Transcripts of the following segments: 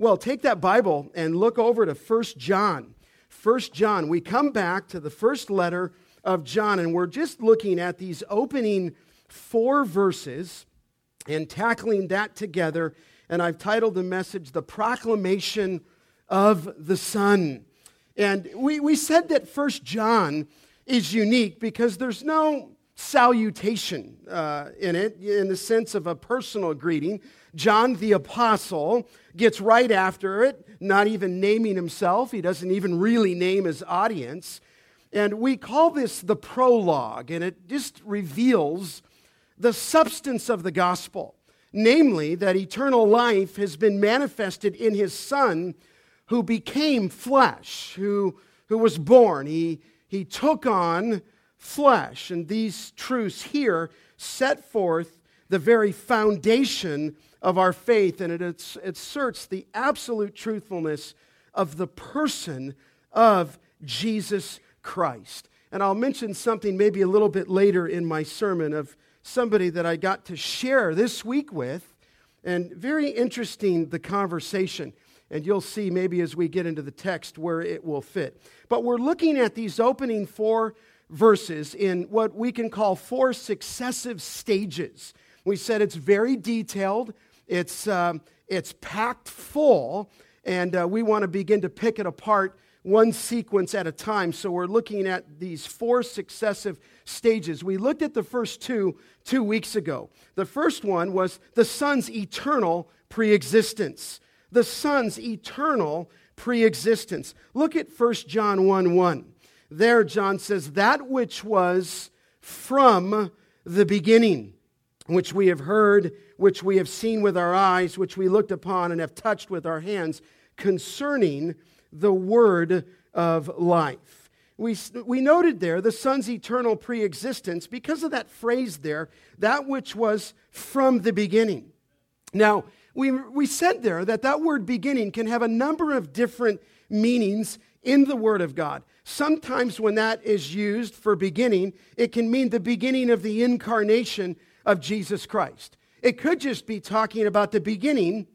Well, take that Bible and look over to 1 John. 1 John. We come back to the first letter of John, and we're just looking at these opening four verses and tackling that together. And I've titled the message, The Proclamation of the Son. And we, we said that First John is unique because there's no salutation uh, in it in the sense of a personal greeting. John the Apostle gets right after it, not even naming himself. He doesn't even really name his audience. And we call this the prologue, and it just reveals the substance of the gospel, namely that eternal life has been manifested in his Son who became flesh, who, who was born. He, he took on flesh. And these truths here set forth the very foundation of our faith, and it, asserts the absolute truthfulness of the person of Jesus Christ. And I'll mention something maybe a little bit later in my sermon of somebody that I got to share this week with, and very interesting the conversation. And you'll see maybe as we get into the text where it will fit. But we're looking at these opening four verses in what we can call four successive stages. We said it's very detailed, it's, um, it's packed full, and uh, we want to begin to pick it apart one sequence at a time. So we're looking at these four successive stages. We looked at the first two two weeks ago. The first one was the Son's eternal preexistence. The Son's eternal preexistence. Look at 1 John 1 1. There, John says, That which was from the beginning, which we have heard, which we have seen with our eyes, which we looked upon and have touched with our hands, concerning the word of life. We, we noted there the Son's eternal preexistence because of that phrase there, that which was from the beginning. Now, we, we said there that that word beginning can have a number of different meanings in the Word of God. Sometimes, when that is used for beginning, it can mean the beginning of the incarnation of Jesus Christ. It could just be talking about the beginning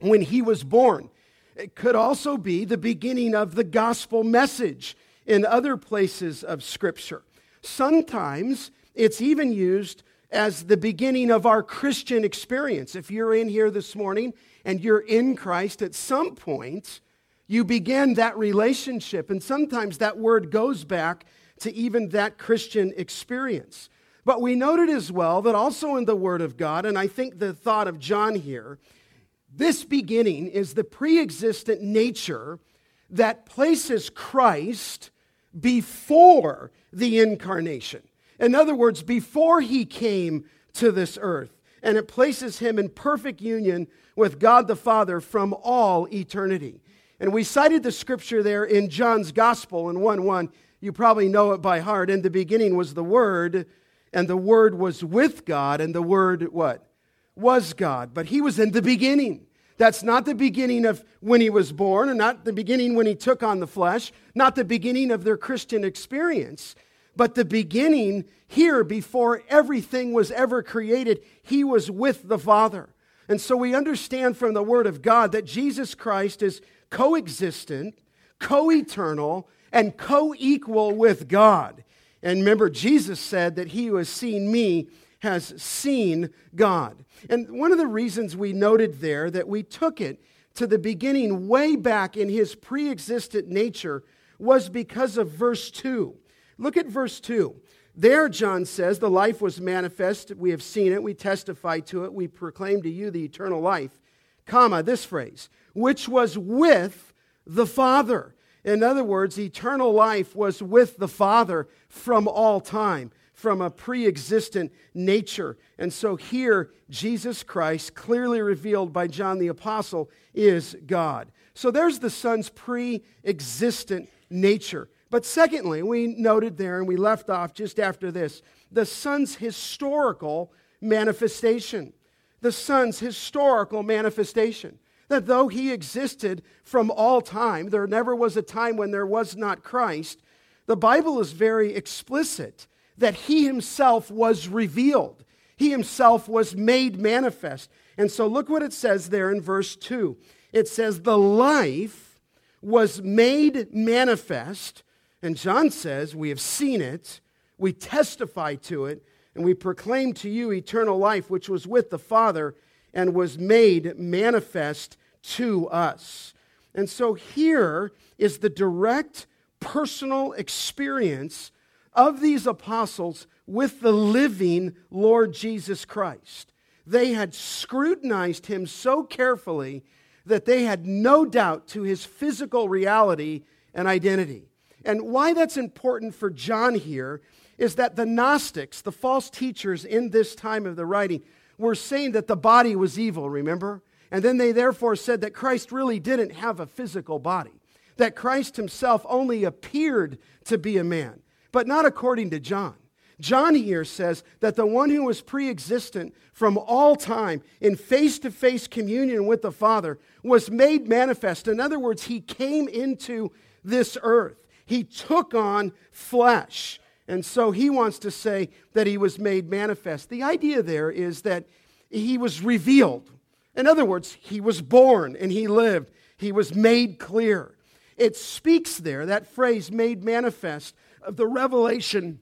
when he was born. It could also be the beginning of the gospel message in other places of Scripture. Sometimes it's even used as the beginning of our Christian experience. If you're in here this morning and you're in Christ, at some point, you begin that relationship. And sometimes that word goes back to even that Christian experience. But we noted as well that also in the Word of God, and I think the thought of John here this beginning is the pre existent nature that places Christ before the incarnation. In other words, before he came to this earth. And it places him in perfect union with God the Father from all eternity. And we cited the scripture there in John's Gospel in 1 1. You probably know it by heart. In the beginning was the Word, and the Word was with God, and the Word, what? was God, but he was in the beginning. That's not the beginning of when he was born, and not the beginning when he took on the flesh, not the beginning of their Christian experience, but the beginning here before everything was ever created. He was with the Father. And so we understand from the Word of God that Jesus Christ is coexistent, co eternal, and co equal with God. And remember, Jesus said that he who has seen me has seen God. And one of the reasons we noted there that we took it to the beginning way back in his pre existent nature was because of verse 2. Look at verse 2. There, John says, the life was manifest. We have seen it. We testify to it. We proclaim to you the eternal life, comma, this phrase, which was with the Father. In other words, eternal life was with the Father from all time from a pre existent nature. And so here, Jesus Christ, clearly revealed by John the Apostle, is God. So there's the Son's pre existent nature. But secondly, we noted there, and we left off just after this, the Son's historical manifestation. The Son's historical manifestation. That though he existed from all time, there never was a time when there was not Christ, the Bible is very explicit that he himself was revealed. He himself was made manifest. And so look what it says there in verse 2. it says, The life was made manifest. And John says, We have seen it, we testify to it, and we proclaim to you eternal life, which was with the Father and was made manifest to us. And so here is the direct personal experience of these apostles with the living Lord Jesus Christ. They had scrutinized him so carefully that they had no doubt to his physical reality and identity. And why that's important for John here is that the Gnostics, the false teachers in this time of the writing, were saying that the body was evil, remember? And then they therefore said that Christ really didn't have a physical body, that Christ himself only appeared to be a man, but not according to John. John here says that the one who was pre existent from all time in face to face communion with the Father was made manifest. In other words, he came into this earth, he took on flesh. And so he wants to say that he was made manifest. The idea there is that he was revealed. In other words, he was born and he lived. He was made clear. It speaks there, that phrase, made manifest, of the revelation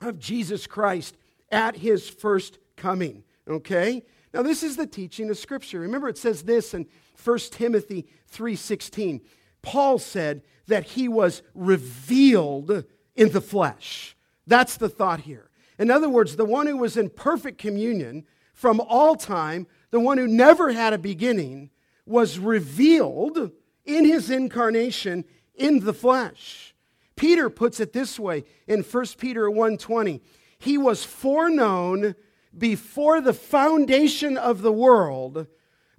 of Jesus Christ at his first coming. Okay? Now this is the teaching of scripture. Remember it says this in 1 Timothy 3:16. Paul said that he was revealed in the flesh. That's the thought here. In other words, the one who was in perfect communion from all time, the one who never had a beginning, was revealed in his incarnation in the flesh. Peter puts it this way in 1 Peter 1:20. He was foreknown before the foundation of the world,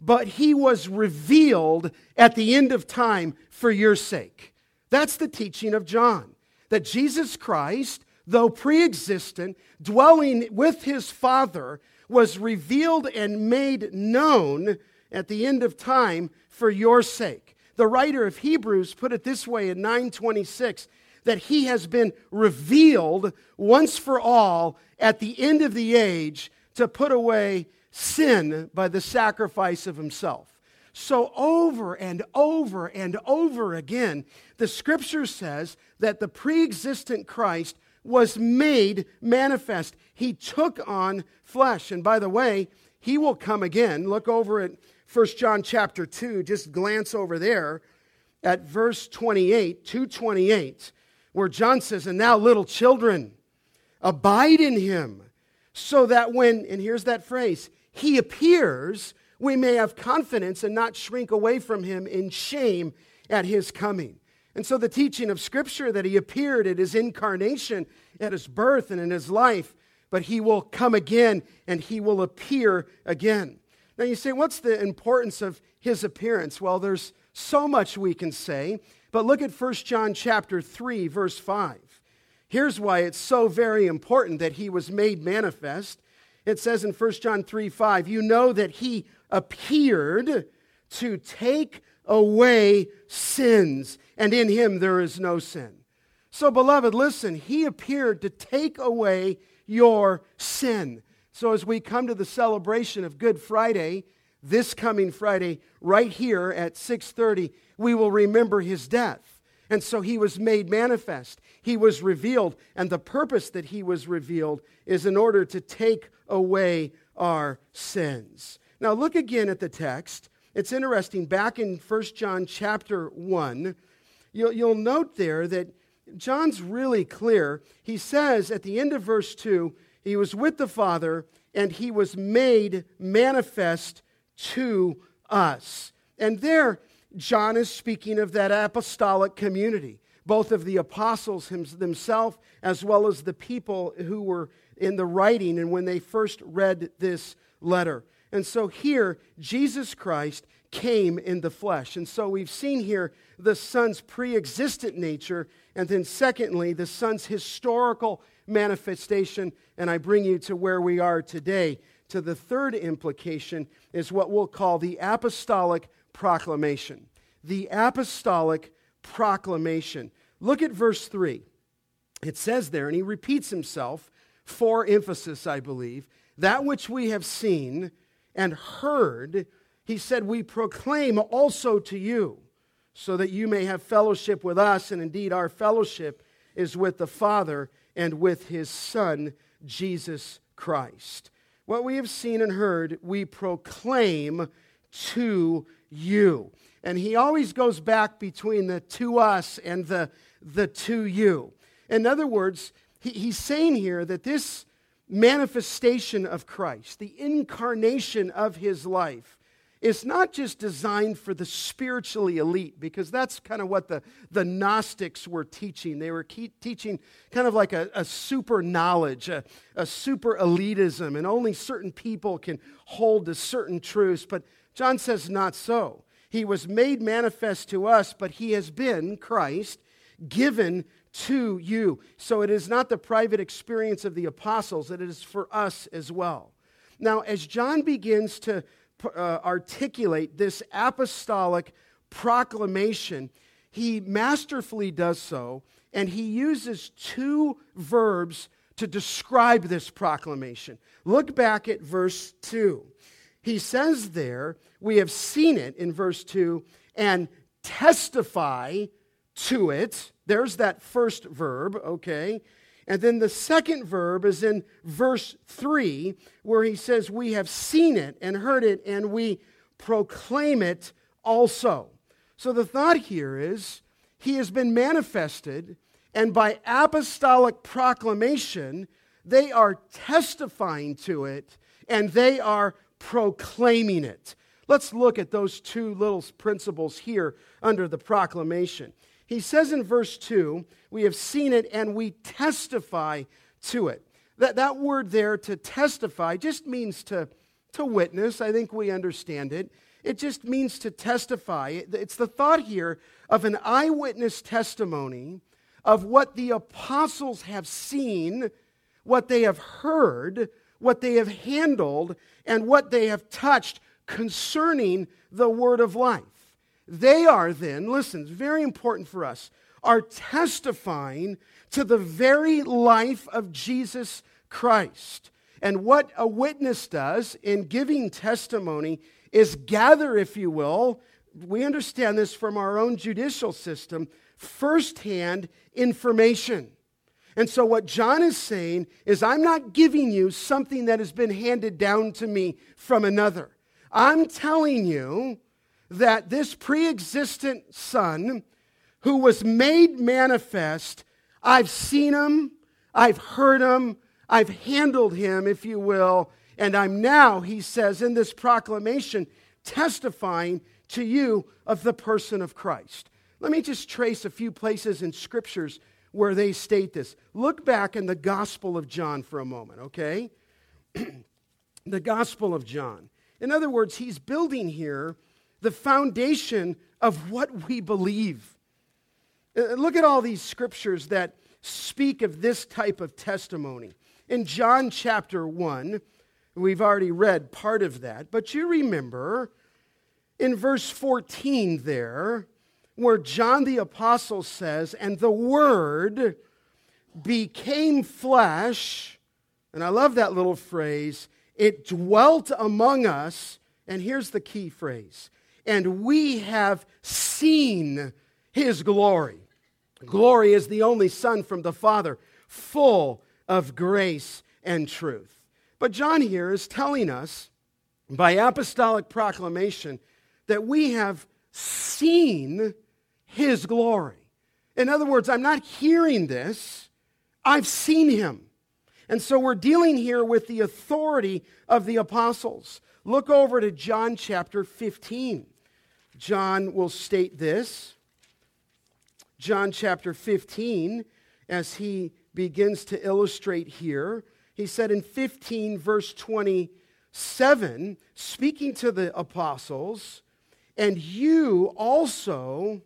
but he was revealed at the end of time for your sake. That's the teaching of John. That Jesus Christ, though pre existent, dwelling with his Father, was revealed and made known at the end of time for your sake. The writer of Hebrews put it this way in 926 that he has been revealed once for all at the end of the age to put away sin by the sacrifice of himself. So, over and over and over again, the scripture says that the pre existent Christ was made manifest. He took on flesh. And by the way, he will come again. Look over at 1 John chapter 2, just glance over there at verse 28, 228 where John says, And now, little children, abide in him, so that when, and here's that phrase, he appears, we may have confidence and not shrink away from him in shame at his coming. And so, the teaching of Scripture that he appeared at his incarnation, at his birth, and in his life, but he will come again and he will appear again. Now, you say, what's the importance of his appearance? Well, there's so much we can say. But look at 1 John chapter 3 verse 5. Here's why it's so very important that he was made manifest. It says in 1 John 3 5, you know that he appeared to take away sins, and in him there is no sin. So, beloved, listen, he appeared to take away your sin. So, as we come to the celebration of Good Friday, this coming Friday, right here at 6:30, we will remember his death. And so he was made manifest. He was revealed. And the purpose that he was revealed is in order to take away our sins. Now look again at the text. It's interesting. Back in 1 John chapter 1, you'll, you'll note there that John's really clear. He says at the end of verse 2, he was with the Father and he was made manifest to us. And there, John is speaking of that apostolic community, both of the apostles themselves as well as the people who were in the writing and when they first read this letter. And so here, Jesus Christ came in the flesh. And so we've seen here the Son's pre existent nature, and then secondly, the Son's historical manifestation. And I bring you to where we are today. To the third implication is what we'll call the apostolic proclamation. The apostolic proclamation. Look at verse 3. It says there, and he repeats himself for emphasis, I believe, that which we have seen and heard he said, We proclaim also to you, so that you may have fellowship with us. And indeed, our fellowship is with the Father and with his Son, Jesus Christ. What we have seen and heard, we proclaim to you. And he always goes back between the to us and the, the to you. In other words, he, he's saying here that this manifestation of Christ, the incarnation of his life, is not just designed for the spiritually elite, because that's kind of what the, the Gnostics were teaching. They were teaching kind of like a, a super knowledge, a, a super elitism, and only certain people can hold to certain truths. But John says, not so. He was made manifest to us, but he has been, Christ, given to you. So it is not the private experience of the apostles, it is for us as well. Now, as John begins to uh, articulate this apostolic proclamation, he masterfully does so, and he uses two verbs to describe this proclamation. Look back at verse 2. He says there, we have seen it in verse 2, and testify to it. There's that first verb, okay? And then the second verb is in verse 3, where he says, We have seen it and heard it, and we proclaim it also. So the thought here is, He has been manifested, and by apostolic proclamation, they are testifying to it, and they are proclaiming it. Let's look at those two little principles here under the proclamation. He says in verse 2, we have seen it and we testify to it. That, that word there, to testify, just means to, to witness. I think we understand it. It just means to testify. It's the thought here of an eyewitness testimony of what the apostles have seen, what they have heard, what they have handled, and what they have touched concerning the word of life. They are then, listen, it's very important for us, are testifying to the very life of Jesus Christ. And what a witness does in giving testimony is gather, if you will, we understand this from our own judicial system, firsthand information. And so, what John is saying is, I'm not giving you something that has been handed down to me from another. I'm telling you that this pre existent Son, who was made manifest, I've seen him, I've heard him, I've handled him, if you will, and I'm now, he says in this proclamation, testifying to you of the person of Christ. Let me just trace a few places in scriptures where they state this. Look back in the Gospel of John for a moment, okay? the Gospel of John. In other words, he's building here the foundation of what we believe. Uh, look at all these scriptures that speak of this type of testimony. In John chapter 1, we've already read part of that, but you remember in verse 14 there, where John the Apostle says, And the Word became flesh, and I love that little phrase, it dwelt among us, and here's the key phrase and we have seen his glory. Glory is the only Son from the Father, full of grace and truth. But John here is telling us by apostolic proclamation that we have seen his glory. In other words, I'm not hearing this, I've seen him. And so we're dealing here with the authority of the apostles. Look over to John chapter 15. John will state this. John chapter 15, as he begins to illustrate here, he said in 15, verse 27, speaking to the apostles, and you also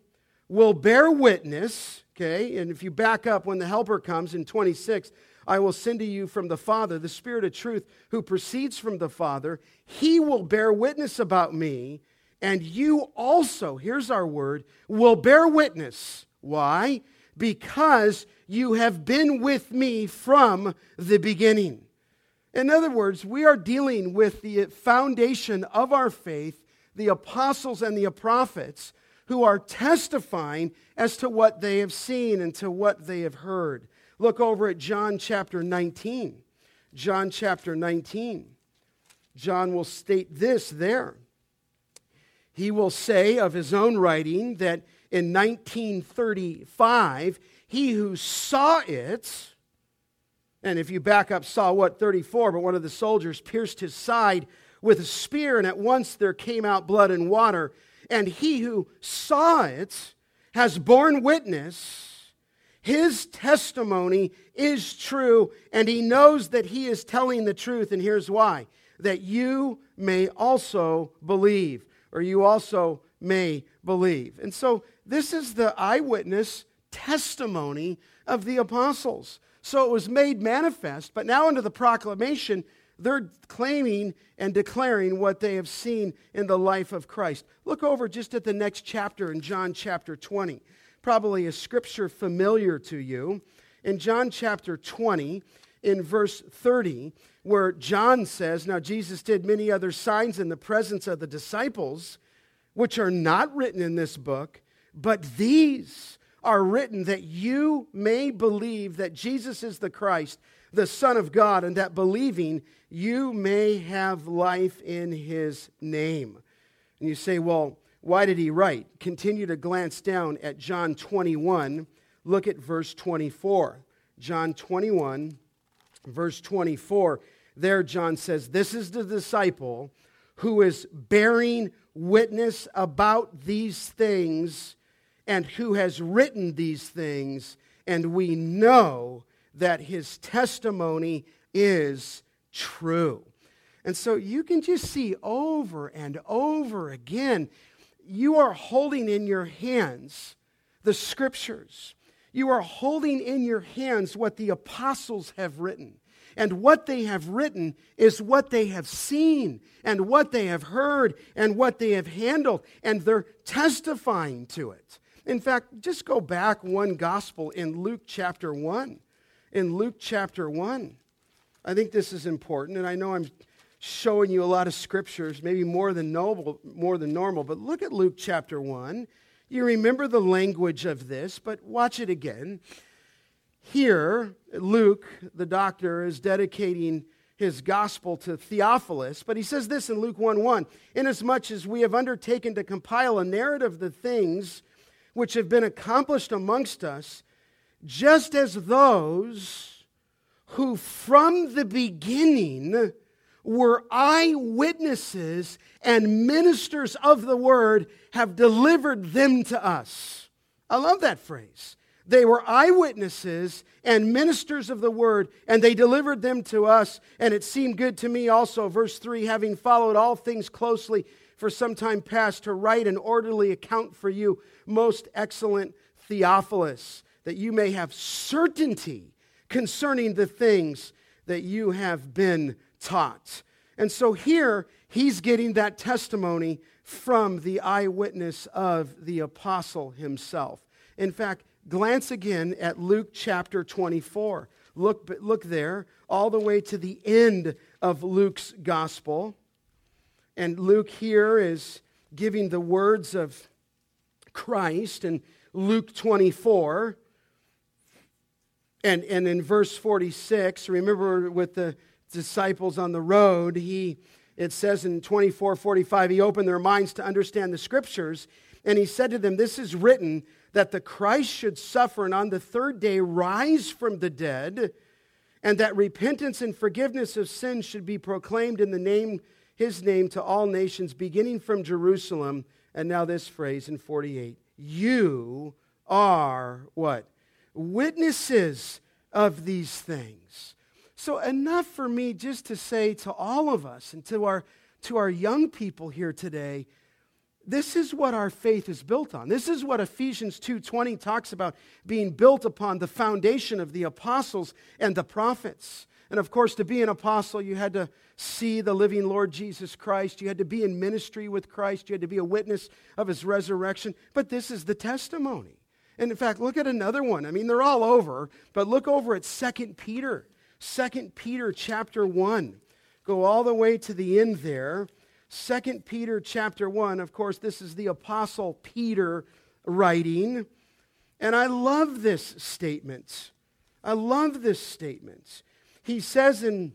will bear witness, okay? And if you back up when the helper comes in 26, I will send to you from the Father, the Spirit of truth, who proceeds from the Father. He will bear witness about me, and you also, here's our word, will bear witness. Why? Because you have been with me from the beginning. In other words, we are dealing with the foundation of our faith the apostles and the prophets who are testifying as to what they have seen and to what they have heard. Look over at John chapter 19. John chapter 19. John will state this there. He will say of his own writing that in 1935, he who saw it, and if you back up, saw what, 34, but one of the soldiers pierced his side with a spear, and at once there came out blood and water. And he who saw it has borne witness. His testimony is true, and he knows that he is telling the truth. And here's why that you may also believe, or you also may believe. And so, this is the eyewitness testimony of the apostles. So it was made manifest, but now under the proclamation, they're claiming and declaring what they have seen in the life of Christ. Look over just at the next chapter in John chapter 20. Probably a scripture familiar to you. In John chapter 20, in verse 30, where John says, Now Jesus did many other signs in the presence of the disciples, which are not written in this book, but these are written that you may believe that Jesus is the Christ, the Son of God, and that believing you may have life in his name. And you say, well, why did he write? Continue to glance down at John 21. Look at verse 24. John 21, verse 24. There, John says, This is the disciple who is bearing witness about these things and who has written these things, and we know that his testimony is true. And so you can just see over and over again, you are holding in your hands the scriptures. You are holding in your hands what the apostles have written. And what they have written is what they have seen and what they have heard and what they have handled, and they're testifying to it. In fact, just go back one gospel in Luke chapter 1. In Luke chapter 1. I think this is important, and I know I'm showing you a lot of scriptures, maybe more than noble, more than normal, but look at Luke chapter 1. You remember the language of this, but watch it again. Here, Luke, the doctor, is dedicating his gospel to Theophilus, but he says this in Luke 1 1 Inasmuch as we have undertaken to compile a narrative of the things which have been accomplished amongst us, just as those who from the beginning were eyewitnesses and ministers of the word have delivered them to us. I love that phrase. They were eyewitnesses and ministers of the word, and they delivered them to us. And it seemed good to me also, verse 3 having followed all things closely for some time past, to write an orderly account for you, most excellent Theophilus, that you may have certainty concerning the things that you have been taught. And so here, he's getting that testimony from the eyewitness of the apostle himself. In fact, glance again at Luke chapter 24. Look, look there, all the way to the end of Luke's gospel. And Luke here is giving the words of Christ in Luke 24. And, and in verse 46, remember with the disciples on the road, he, it says in 24 45, he opened their minds to understand the scriptures. And he said to them, This is written that the Christ should suffer and on the third day rise from the dead, and that repentance and forgiveness of sins should be proclaimed in the name, his name to all nations, beginning from Jerusalem. And now this phrase in 48 You are what? witnesses of these things. So, enough for me just to say to all of us and to our, to our young people here today this is what our faith is built on. This is what Ephesians 2:20 talks about being built upon the foundation of the apostles and the prophets. And of course, to be an apostle, you had to see the living Lord Jesus Christ. You had to be in ministry with Christ. You had to be a witness of his resurrection. But this is the testimony. And in fact, look at another one. I mean, they're all over, but look over at 2 Peter. 2 Peter chapter 1. Go all the way to the end there. 2 Peter chapter 1. Of course, this is the Apostle Peter writing. And I love this statement. I love this statement. He says in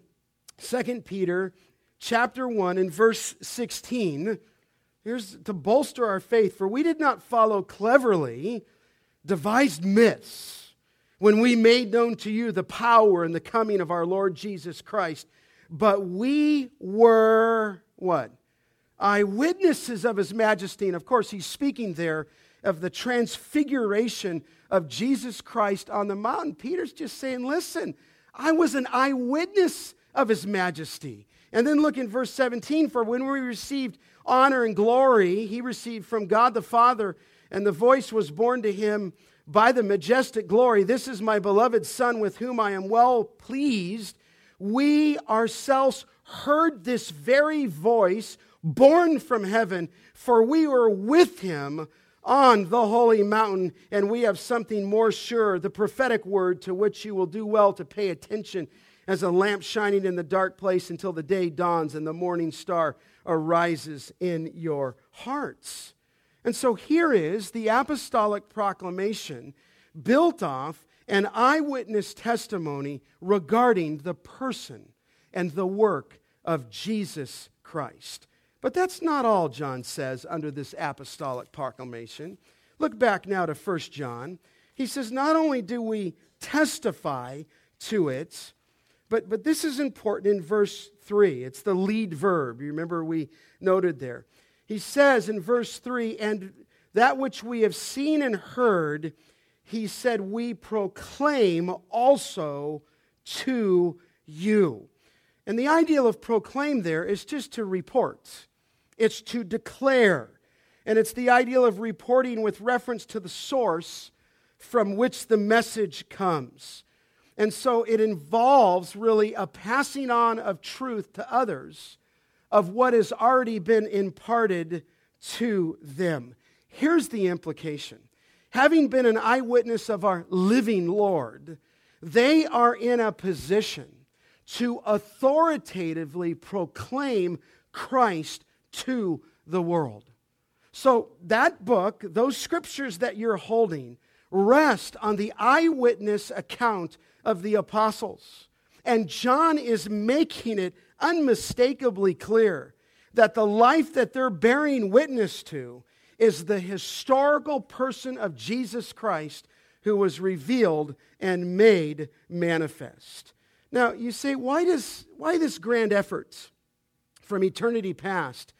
2 Peter chapter 1 in verse 16, here's to bolster our faith, for we did not follow cleverly devised myths when we made known to you the power and the coming of our Lord Jesus Christ, but we were what? Eyewitnesses of his majesty. And of course, he's speaking there of the transfiguration of Jesus Christ on the mountain. Peter's just saying, listen, I was an eyewitness of his majesty. And then look in verse 17 for when we received honor and glory, he received from God the Father, and the voice was borne to him by the majestic glory This is my beloved Son with whom I am well pleased. We ourselves heard this very voice borne from heaven, for we were with him on the holy mountain, and we have something more sure the prophetic word to which you will do well to pay attention as a lamp shining in the dark place until the day dawns and the morning star arises in your hearts. And so here is the apostolic proclamation built off an eyewitness testimony regarding the person and the work of Jesus Christ. But that's not all John says under this apostolic proclamation. Look back now to 1 John. He says, Not only do we testify to it, but, but this is important in verse 3. It's the lead verb. You remember we noted there. He says in verse 3 And that which we have seen and heard, he said, we proclaim also to you. And the ideal of proclaim there is just to report it's to declare. And it's the ideal of reporting with reference to the source from which the message comes. And so it involves really a passing on of truth to others of what has already been imparted to them. Here's the implication having been an eyewitness of our living Lord, they are in a position to authoritatively proclaim Christ to the world. So, that book, those scriptures that you're holding, rest on the eyewitness account of the apostles. And John is making it unmistakably clear that the life that they're bearing witness to is the historical person of Jesus Christ who was revealed and made manifest. Now, you say, why, does, why this grand effort from eternity past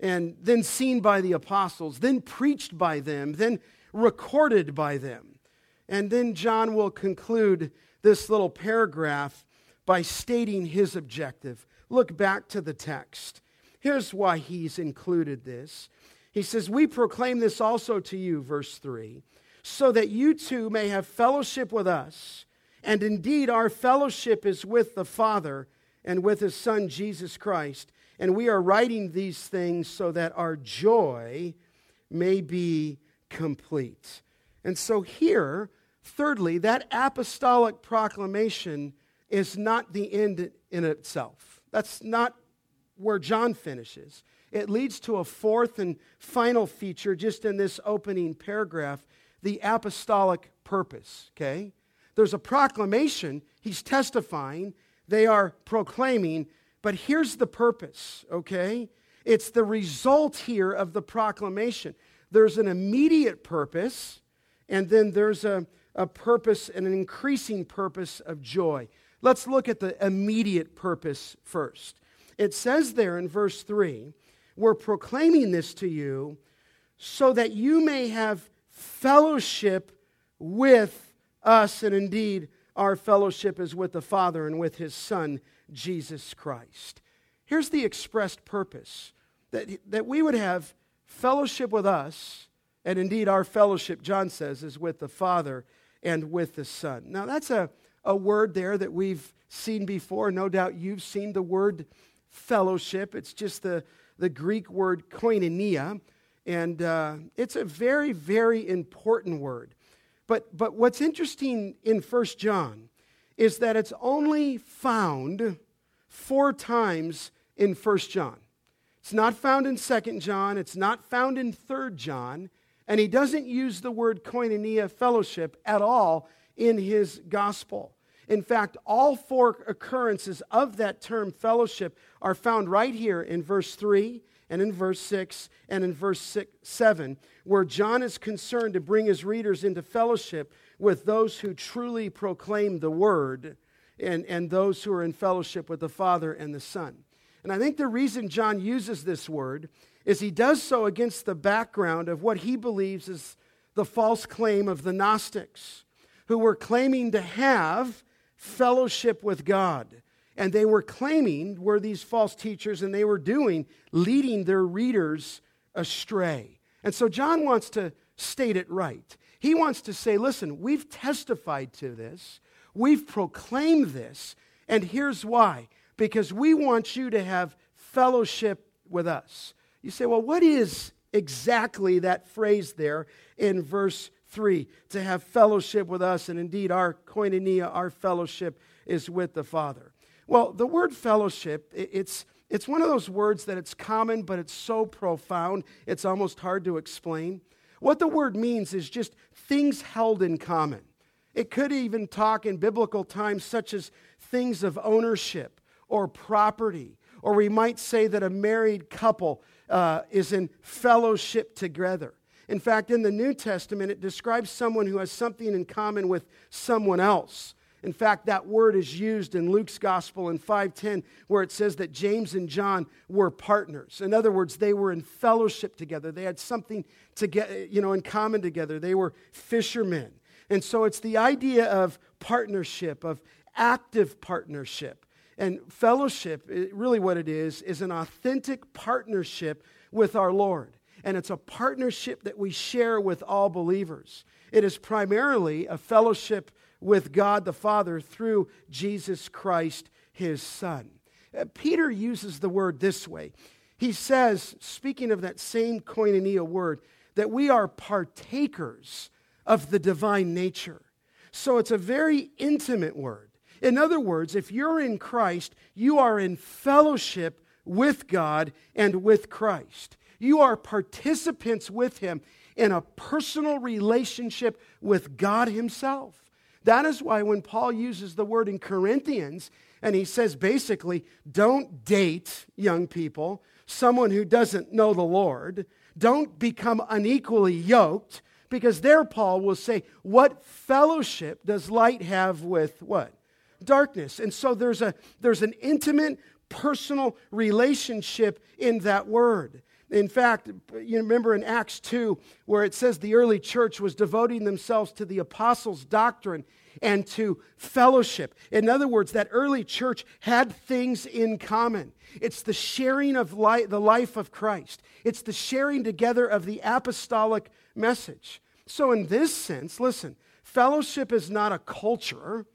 and then seen by the apostles, then preached by them, then recorded by them. And then John will conclude this little paragraph by stating his objective. Look back to the text. Here's why he's included this. He says, We proclaim this also to you, verse 3, so that you too may have fellowship with us. And indeed, our fellowship is with the Father and with his Son, Jesus Christ. And we are writing these things so that our joy may be complete. And so, here, thirdly, that apostolic proclamation is not the end in itself. That's not where John finishes. It leads to a fourth and final feature just in this opening paragraph the apostolic purpose, okay? There's a proclamation, he's testifying, they are proclaiming, but here's the purpose, okay? It's the result here of the proclamation. There's an immediate purpose, and then there's a, a purpose and an increasing purpose of joy. Let's look at the immediate purpose first. It says there in verse 3 We're proclaiming this to you so that you may have fellowship with us, and indeed, our fellowship is with the Father and with his Son, Jesus Christ. Here's the expressed purpose that, that we would have fellowship with us, and indeed our fellowship, John says, is with the Father and with the Son. Now, that's a, a word there that we've seen before. No doubt you've seen the word fellowship. It's just the, the Greek word koinonia, and uh, it's a very, very important word. But, but what's interesting in First John is that it's only found four times in First John. It's not found in 2 John, it's not found in 3 John, and he doesn't use the word koinonia, fellowship, at all in his gospel. In fact, all four occurrences of that term fellowship are found right here in verse 3 and in verse 6 and in verse six, 7, where John is concerned to bring his readers into fellowship with those who truly proclaim the word and, and those who are in fellowship with the Father and the Son. And I think the reason John uses this word is he does so against the background of what he believes is the false claim of the Gnostics, who were claiming to have fellowship with God. And they were claiming, were these false teachers, and they were doing, leading their readers astray. And so John wants to state it right. He wants to say, listen, we've testified to this, we've proclaimed this, and here's why because we want you to have fellowship with us. You say, well, what is exactly that phrase there in verse 3? To have fellowship with us, and indeed our koinonia, our fellowship, is with the Father. Well, the word fellowship, it's, it's one of those words that it's common, but it's so profound, it's almost hard to explain. What the word means is just things held in common. It could even talk in biblical times, such as things of ownership or property. Or we might say that a married couple uh, is in fellowship together. In fact, in the New Testament, it describes someone who has something in common with someone else. In fact, that word is used in Luke's gospel in 5:10 where it says that James and John were partners. In other words, they were in fellowship together. They had something to get, you know, in common together. They were fishermen. And so it's the idea of partnership, of active partnership. And fellowship, really what it is, is an authentic partnership with our Lord. And it's a partnership that we share with all believers. It is primarily a fellowship with God the Father through Jesus Christ, his Son. Uh, Peter uses the word this way. He says, speaking of that same koinonia word, that we are partakers of the divine nature. So it's a very intimate word. In other words, if you're in Christ, you are in fellowship with God and with Christ. You are participants with Him in a personal relationship with God Himself. That is why when Paul uses the word in Corinthians, and he says basically, don't date young people, someone who doesn't know the Lord, don't become unequally yoked, because there Paul will say, what fellowship does light have with what? darkness. And so there's, a, there's an intimate, personal relationship in that word. In fact, you remember in Acts 2, where it says the early church was devoting themselves to the apostles' doctrine and to fellowship. In other words, that early church had things in common. It's the sharing of li- the life of Christ, it's the sharing together of the apostolic message. So, in this sense, listen, fellowship is not a culture,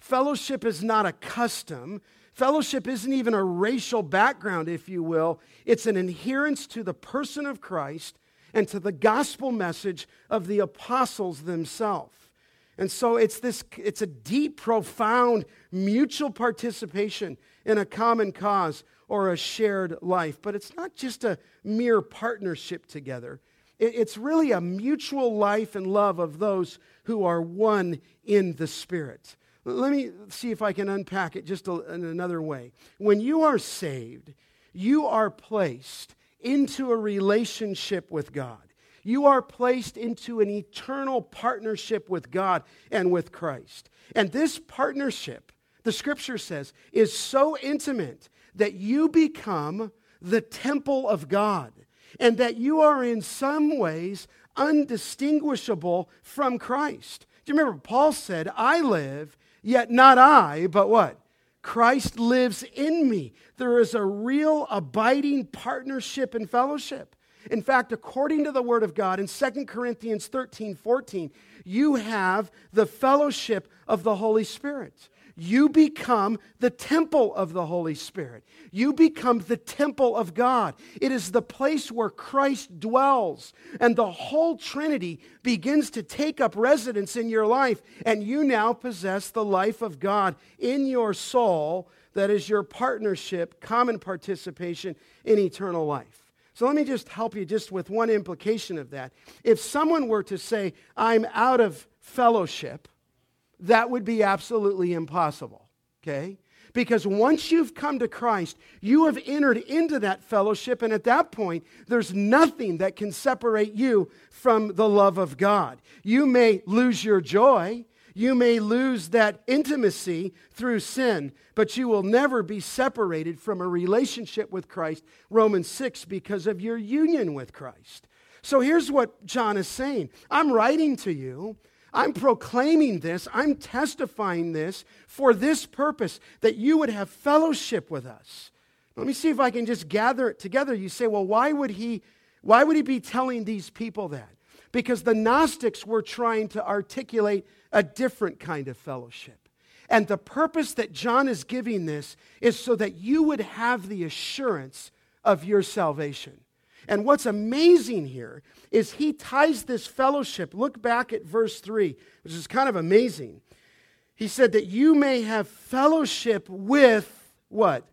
Fellowship is not a custom. Fellowship isn't even a racial background, if you will. It's an adherence to the person of Christ and to the gospel message of the apostles themselves. And so it's this it's a deep, profound mutual participation in a common cause or a shared life. But it's not just a mere partnership together. It's really a mutual life and love of those who are one in the Spirit. Let me see if I can unpack it just a, in another way. When you are saved, you are placed into a relationship with God. You are placed into an eternal partnership with God and with Christ. And this partnership, the scripture says, is so intimate that you become the temple of God and that you are in some ways undistinguishable from Christ. Do you remember Paul said, I live Yet not I, but what? Christ lives in me. There is a real abiding partnership and fellowship. In fact, according to the Word of God in 2 Corinthians 13 14, you have the fellowship of the Holy Spirit you become the temple of the Holy Spirit. You become the temple of God. It is the place where Christ dwells, and the whole Trinity begins to take up residence in your life, and you now possess the life of God in your soul that is your partnership, common participation in eternal life. So let me just help you just with one implication of that. If someone were to say, I'm out of fellowship, that would be absolutely impossible, okay? Because once you've come to Christ, you have entered into that fellowship, and at that point, there's nothing that can separate you from the love of God. You may lose your joy, you may lose that intimacy through sin, but you will never be separated from a relationship with Christ, Romans 6, because of your union with Christ. So here's what John is saying I'm writing to you. I'm proclaiming this. I'm testifying this for this purpose that you would have fellowship with us. Let me see if I can just gather it together. You say, well, why would he, why would he be telling these people that? Because the Gnostics were trying to articulate a different kind of fellowship. And the purpose that John is giving this is so that you would have the assurance of your salvation. And what's amazing here is he ties this fellowship. Look back at verse 3, which is kind of amazing. He said that you may have fellowship with what?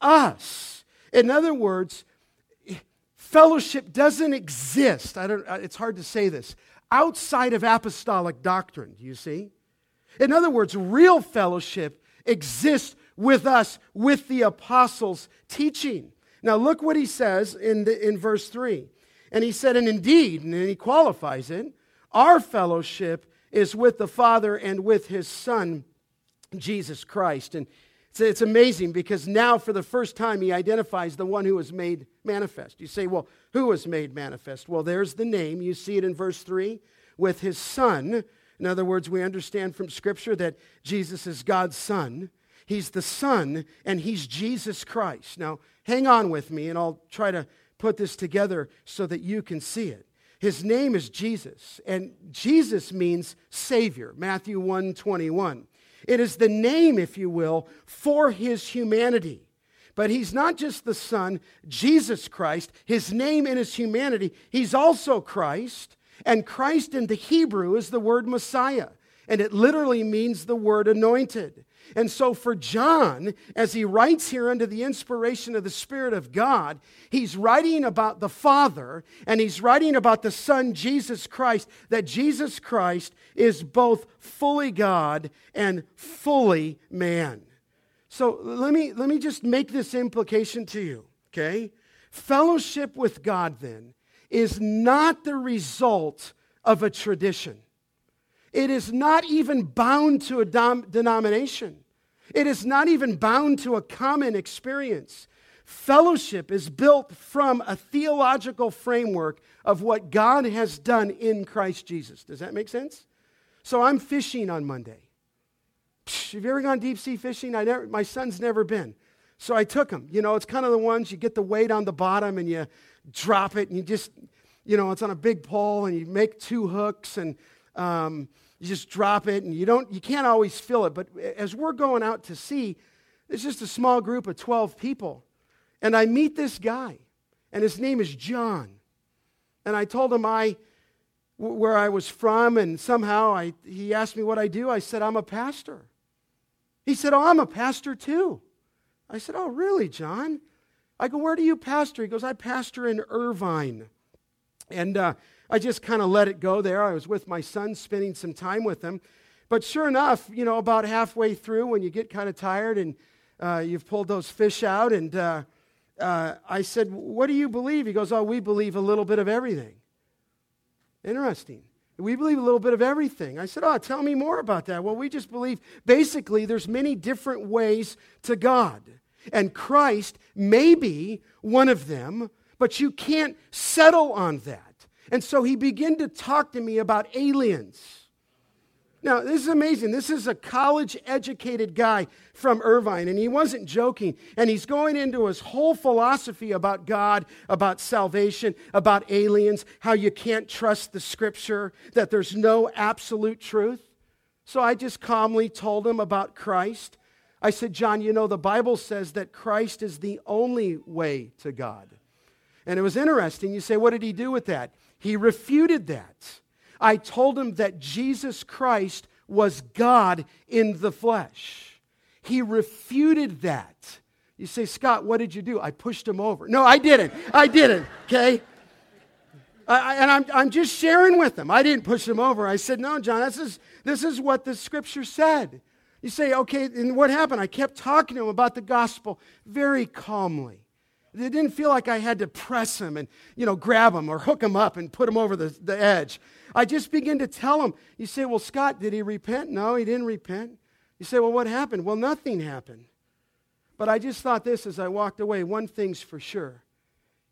Us. In other words, fellowship doesn't exist. I don't, it's hard to say this outside of apostolic doctrine, you see? In other words, real fellowship exists with us, with the apostles' teaching. Now, look what he says in, the, in verse 3. And he said, And indeed, and then he qualifies it, our fellowship is with the Father and with his Son, Jesus Christ. And it's, it's amazing because now, for the first time, he identifies the one who was made manifest. You say, Well, who was made manifest? Well, there's the name. You see it in verse 3 with his son. In other words, we understand from Scripture that Jesus is God's son. He's the Son, and He's Jesus Christ. Now, hang on with me, and I'll try to put this together so that you can see it. His name is Jesus, and Jesus means Savior, Matthew 1 21. It is the name, if you will, for His humanity. But he's not just the Son, Jesus Christ, his name in his humanity, he's also Christ. And Christ in the Hebrew is the word Messiah, and it literally means the word anointed. And so, for John, as he writes here under the inspiration of the Spirit of God, he's writing about the Father and he's writing about the Son, Jesus Christ, that Jesus Christ is both fully God and fully man. So let me, let me just make this implication to you, okay? Fellowship with God, then, is not the result of a tradition. It is not even bound to a dom- denomination. It is not even bound to a common experience. Fellowship is built from a theological framework of what God has done in Christ Jesus. Does that make sense? So I'm fishing on Monday. Have you ever gone deep sea fishing? I never, my son's never been. So I took him. You know, it's kind of the ones you get the weight on the bottom and you drop it and you just, you know, it's on a big pole and you make two hooks and um, you just drop it and you don't, you can't always fill it. But as we're going out to sea, it's just a small group of 12 people. And I meet this guy and his name is John. And I told him I, where I was from and somehow I, he asked me what I do. I said, I'm a pastor. He said, Oh, I'm a pastor too. I said, Oh, really, John? I go, Where do you pastor? He goes, I pastor in Irvine. And uh, I just kind of let it go there. I was with my son, spending some time with him. But sure enough, you know, about halfway through, when you get kind of tired and uh, you've pulled those fish out, and uh, uh, I said, What do you believe? He goes, Oh, we believe a little bit of everything. Interesting. We believe a little bit of everything. I said, Oh, tell me more about that. Well, we just believe basically there's many different ways to God. And Christ may be one of them, but you can't settle on that. And so he began to talk to me about aliens. Now, this is amazing. This is a college educated guy from Irvine, and he wasn't joking. And he's going into his whole philosophy about God, about salvation, about aliens, how you can't trust the scripture, that there's no absolute truth. So I just calmly told him about Christ. I said, John, you know, the Bible says that Christ is the only way to God. And it was interesting. You say, what did he do with that? He refuted that. I told him that Jesus Christ was God in the flesh. He refuted that. You say, Scott, what did you do? I pushed him over. No, I didn't. I didn't, okay? I, and I'm, I'm just sharing with them. I didn't push him over. I said, No, John, this is, this is what the scripture said. You say, Okay, and what happened? I kept talking to him about the gospel very calmly. It didn't feel like I had to press him and, you know, grab him or hook him up and put him over the, the edge. I just began to tell him. You say, Well, Scott, did he repent? No, he didn't repent. You say, Well, what happened? Well, nothing happened. But I just thought this as I walked away one thing's for sure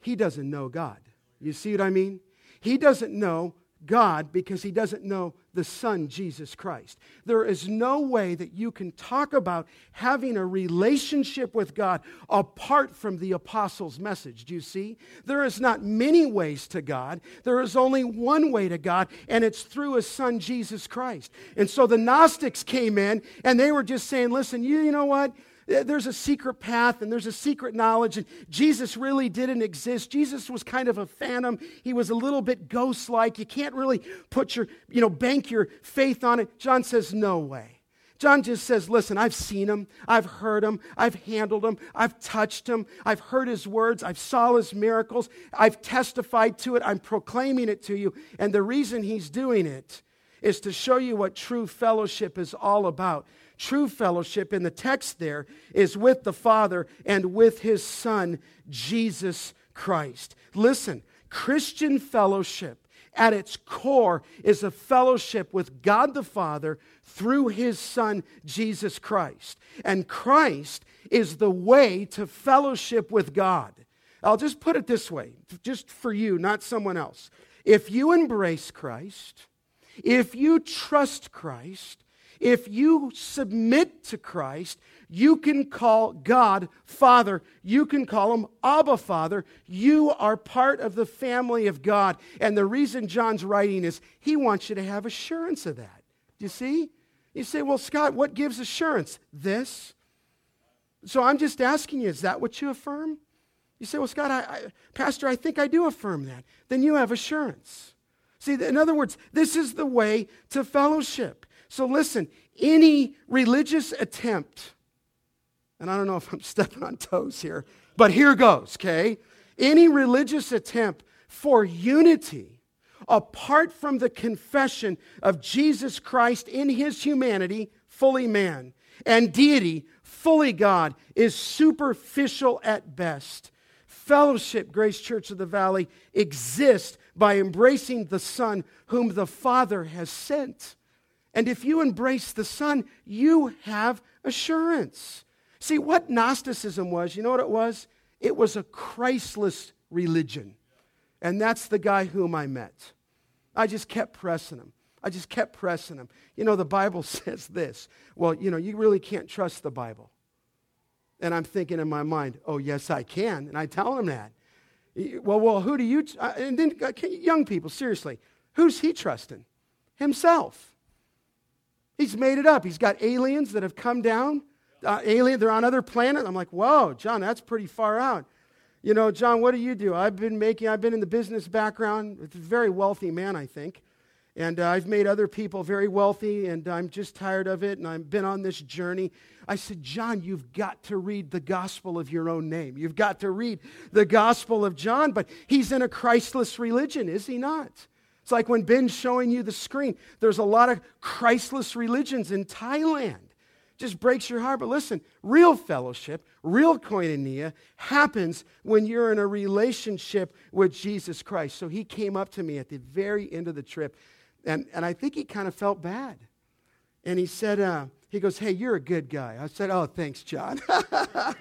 he doesn't know God. You see what I mean? He doesn't know God because he doesn't know the Son, Jesus Christ. There is no way that you can talk about having a relationship with God apart from the apostles' message. Do you see? There is not many ways to God. There is only one way to God, and it's through his Son, Jesus Christ. And so the Gnostics came in and they were just saying, listen, you, you know what? There's a secret path and there's a secret knowledge, and Jesus really didn't exist. Jesus was kind of a phantom. He was a little bit ghost like. You can't really put your, you know, bank your faith on it. John says, No way. John just says, Listen, I've seen him, I've heard him, I've handled him, I've touched him, I've heard his words, I've saw his miracles, I've testified to it, I'm proclaiming it to you. And the reason he's doing it is to show you what true fellowship is all about. True fellowship in the text there is with the Father and with his Son, Jesus Christ. Listen, Christian fellowship at its core is a fellowship with God the Father through his Son, Jesus Christ. And Christ is the way to fellowship with God. I'll just put it this way, just for you, not someone else. If you embrace Christ, if you trust Christ, if you submit to Christ, you can call God Father. You can call him Abba Father. You are part of the family of God. And the reason John's writing is he wants you to have assurance of that. Do you see? You say, well, Scott, what gives assurance? This. So I'm just asking you, is that what you affirm? You say, well, Scott, I, I, Pastor, I think I do affirm that. Then you have assurance. See, in other words, this is the way to fellowship. So listen, any religious attempt, and I don't know if I'm stepping on toes here, but here goes, okay? Any religious attempt for unity apart from the confession of Jesus Christ in his humanity, fully man, and deity, fully God, is superficial at best. Fellowship, Grace Church of the Valley, exists by embracing the Son whom the Father has sent. And if you embrace the Son, you have assurance. See, what Gnosticism was, you know what it was? It was a Christless religion. And that's the guy whom I met. I just kept pressing him. I just kept pressing him. You know, the Bible says this. Well, you know, you really can't trust the Bible. And I'm thinking in my mind, oh, yes, I can. And I tell him that. Well, well, who do you, and then uh, young people, seriously, who's he trusting? Himself. He's made it up. He's got aliens that have come down. Uh, alien, they're on other planet. I'm like, whoa, John, that's pretty far out. You know, John, what do you do? I've been making, I've been in the business background. It's a very wealthy man, I think. And uh, I've made other people very wealthy, and I'm just tired of it, and I've been on this journey. I said, John, you've got to read the gospel of your own name. You've got to read the gospel of John, but he's in a Christless religion, is he not? It's like when Ben's showing you the screen. There's a lot of Christless religions in Thailand. Just breaks your heart. But listen, real fellowship, real koinonia happens when you're in a relationship with Jesus Christ. So he came up to me at the very end of the trip, and, and I think he kind of felt bad. And he said, uh, he goes, Hey, you're a good guy. I said, Oh, thanks, John.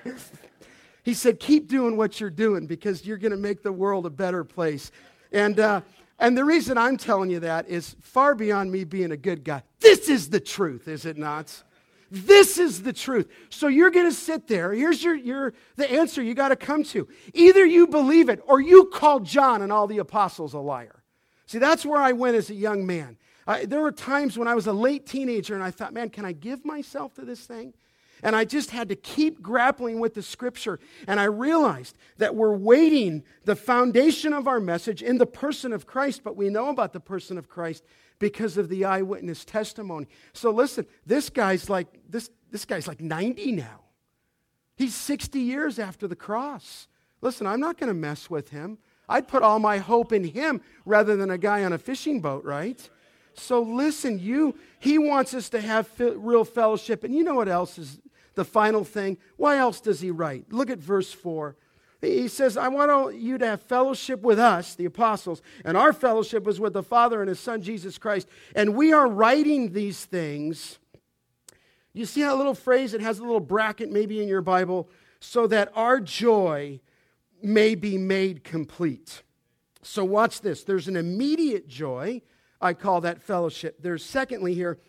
he said, Keep doing what you're doing because you're going to make the world a better place. And uh, and the reason I'm telling you that is far beyond me being a good guy. This is the truth, is it not? This is the truth. So you're going to sit there. Here's your, your the answer you got to come to. Either you believe it or you call John and all the apostles a liar. See, that's where I went as a young man. I, there were times when I was a late teenager and I thought, man, can I give myself to this thing? And I just had to keep grappling with the scripture. And I realized that we're waiting the foundation of our message in the person of Christ, but we know about the person of Christ because of the eyewitness testimony. So listen, this guy's like this, this guy's like 90 now. He's 60 years after the cross. Listen, I'm not going to mess with him. I'd put all my hope in him rather than a guy on a fishing boat, right? So listen, you he wants us to have real fellowship. And you know what else is the final thing? Why else does he write? Look at verse 4. He says, I want you to have fellowship with us, the apostles, and our fellowship was with the Father and His Son, Jesus Christ. And we are writing these things. You see that little phrase? It has a little bracket maybe in your Bible, so that our joy may be made complete. So, watch this. There's an immediate joy. I call that fellowship. There's, secondly, here,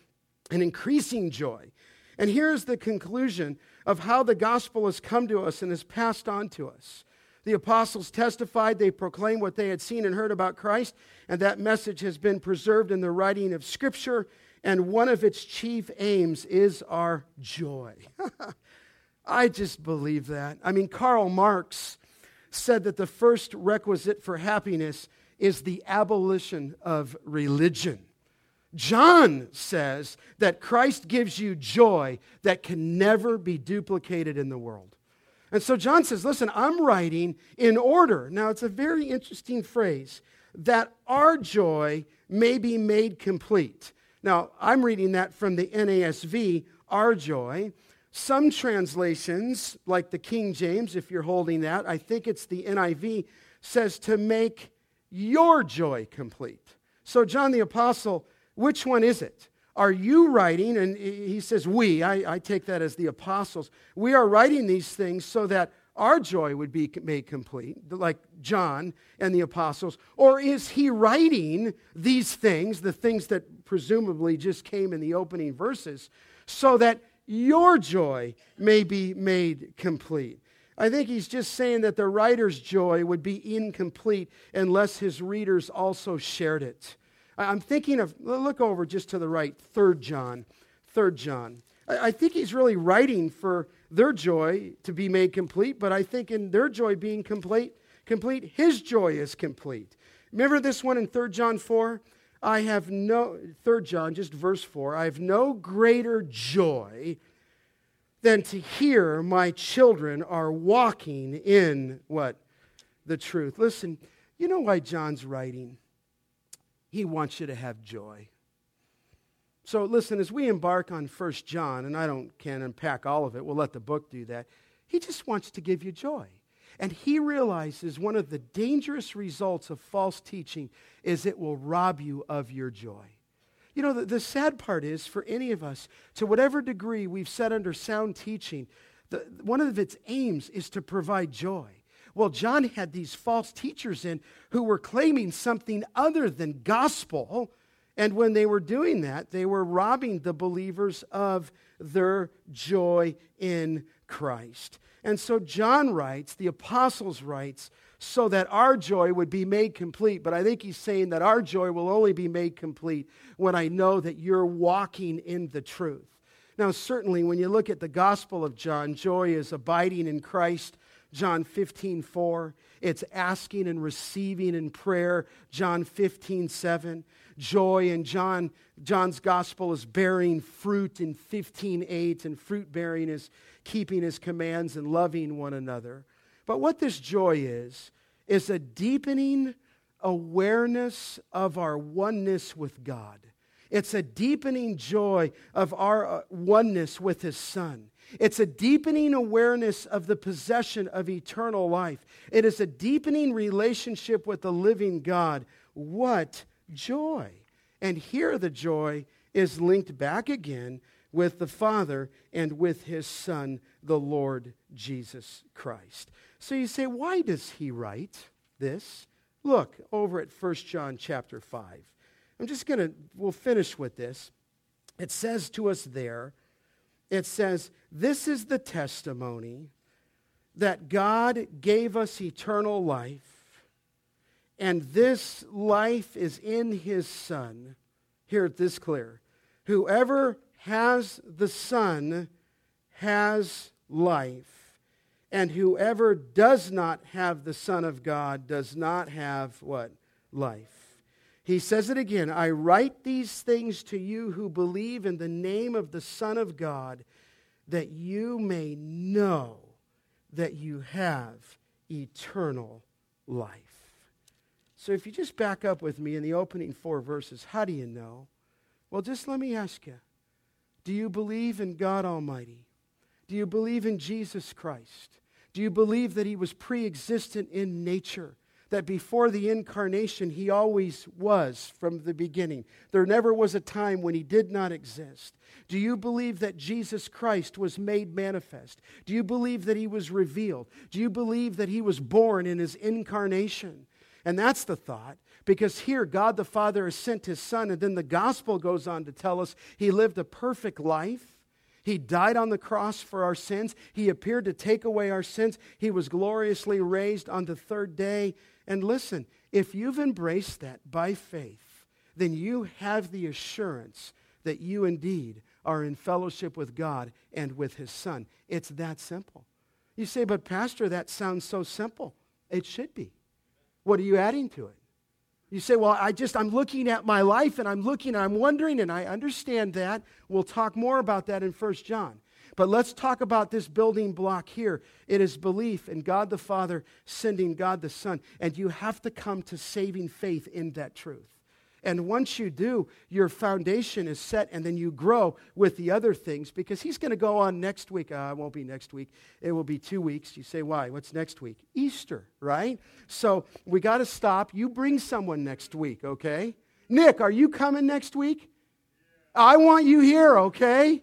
an increasing joy. And here's the conclusion of how the gospel has come to us and is passed on to us. The apostles testified, they proclaimed what they had seen and heard about Christ, and that message has been preserved in the writing of Scripture, and one of its chief aims is our joy. I just believe that. I mean, Karl Marx said that the first requisite for happiness is the abolition of religion. John says that Christ gives you joy that can never be duplicated in the world. And so John says, Listen, I'm writing in order. Now, it's a very interesting phrase that our joy may be made complete. Now, I'm reading that from the NASB, our joy. Some translations, like the King James, if you're holding that, I think it's the NIV, says to make your joy complete. So, John the Apostle, which one is it? Are you writing? And he says, We, I, I take that as the apostles. We are writing these things so that our joy would be made complete, like John and the apostles? Or is he writing these things, the things that presumably just came in the opening verses, so that your joy may be made complete. I think he's just saying that the writer's joy would be incomplete unless his readers also shared it. I'm thinking of, look over just to the right, 3 John. 3 John. I think he's really writing for their joy to be made complete, but I think in their joy being complete, complete, his joy is complete. Remember this one in 3 John 4? I have no, Third John, just verse 4, I have no greater joy than to hear my children are walking in what? The truth. Listen, you know why John's writing? He wants you to have joy. So listen, as we embark on First John, and I don't can't unpack all of it, we'll let the book do that. He just wants to give you joy. And he realizes one of the dangerous results of false teaching is it will rob you of your joy. You know, the, the sad part is for any of us, to whatever degree we've set under sound teaching, the, one of its aims is to provide joy. Well, John had these false teachers in who were claiming something other than gospel. And when they were doing that, they were robbing the believers of their joy in Christ. And so John writes, the apostles writes, so that our joy would be made complete. But I think he's saying that our joy will only be made complete when I know that you're walking in the truth. Now, certainly, when you look at the Gospel of John, joy is abiding in Christ, John 15, 4. It's asking and receiving in prayer, John 15, 7. Joy in John, John's Gospel is bearing fruit in 15, 8. And fruit bearing is keeping his commands and loving one another. But what this joy is, is a deepening awareness of our oneness with God. It's a deepening joy of our uh, oneness with His Son. It's a deepening awareness of the possession of eternal life. It is a deepening relationship with the living God. What joy! And here the joy is linked back again with the Father and with His Son, the Lord Jesus Christ. So you say, why does he write this? Look over at 1 John chapter 5. I'm just going to, we'll finish with this. It says to us there, it says, This is the testimony that God gave us eternal life, and this life is in his Son. Hear this clear. Whoever has the Son has life, and whoever does not have the Son of God does not have what? Life. He says it again I write these things to you who believe in the name of the Son of God, that you may know that you have eternal life. So if you just back up with me in the opening four verses, how do you know? Well, just let me ask you do you believe in God Almighty? Do you believe in Jesus Christ? Do you believe that He was pre existent in nature? That before the incarnation, He always was from the beginning. There never was a time when He did not exist. Do you believe that Jesus Christ was made manifest? Do you believe that He was revealed? Do you believe that He was born in His incarnation? And that's the thought. Because here, God the Father has sent his Son, and then the gospel goes on to tell us he lived a perfect life. He died on the cross for our sins. He appeared to take away our sins. He was gloriously raised on the third day. And listen, if you've embraced that by faith, then you have the assurance that you indeed are in fellowship with God and with His Son. It's that simple. You say, but Pastor, that sounds so simple. It should be. What are you adding to it? You say, well, I just, I'm looking at my life and I'm looking, I'm wondering, and I understand that. We'll talk more about that in First John. But let's talk about this building block here. It is belief in God the Father sending God the Son. And you have to come to saving faith in that truth. And once you do, your foundation is set, and then you grow with the other things because he's going to go on next week. Uh, it won't be next week, it will be two weeks. You say, why? What's next week? Easter, right? So we got to stop. You bring someone next week, okay? Nick, are you coming next week? I want you here, okay?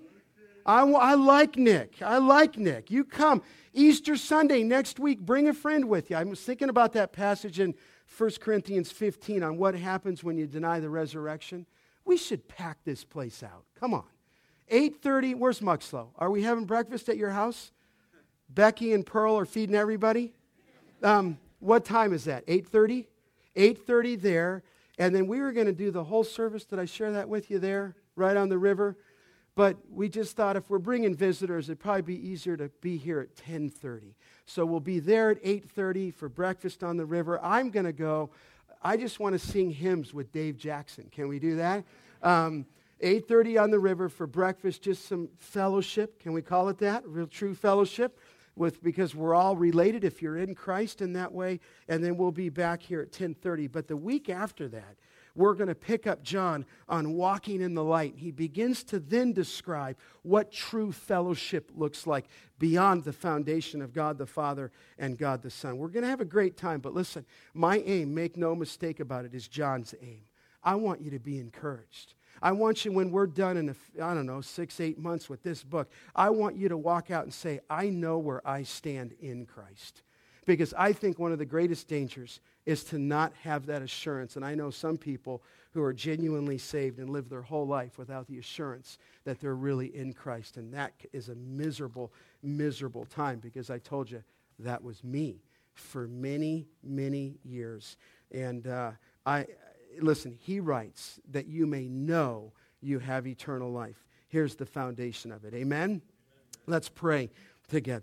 I, I like Nick. I like Nick. You come. Easter Sunday next week, bring a friend with you. I was thinking about that passage in 1 Corinthians 15 on what happens when you deny the resurrection, we should pack this place out. Come on. 8:30, where's Muxlow? Are we having breakfast at your house? Becky and Pearl are feeding everybody? Um, what time is that? 8:30? 8:30 there, and then we were going to do the whole service. Did I share that with you there, right on the river? But we just thought if we're bringing visitors, it'd probably be easier to be here at 10:30. So we'll be there at 8:30 for breakfast on the river. I'm going to go. I just want to sing hymns with Dave Jackson. Can we do that? Um, 8:30 on the river for breakfast, just some fellowship. Can we call it that? Real true fellowship with because we're all related if you're in Christ in that way and then we'll be back here at 10:30. But the week after that, we're going to pick up John on walking in the light. He begins to then describe what true fellowship looks like beyond the foundation of God the Father and God the Son. We're going to have a great time, but listen, my aim, make no mistake about it, is John's aim. I want you to be encouraged. I want you, when we're done in, I don't know, six, eight months with this book, I want you to walk out and say, I know where I stand in Christ. Because I think one of the greatest dangers is to not have that assurance. And I know some people who are genuinely saved and live their whole life without the assurance that they're really in Christ. And that is a miserable, miserable time because I told you that was me for many, many years. And uh, I, listen, he writes that you may know you have eternal life. Here's the foundation of it. Amen? Amen. Let's pray together.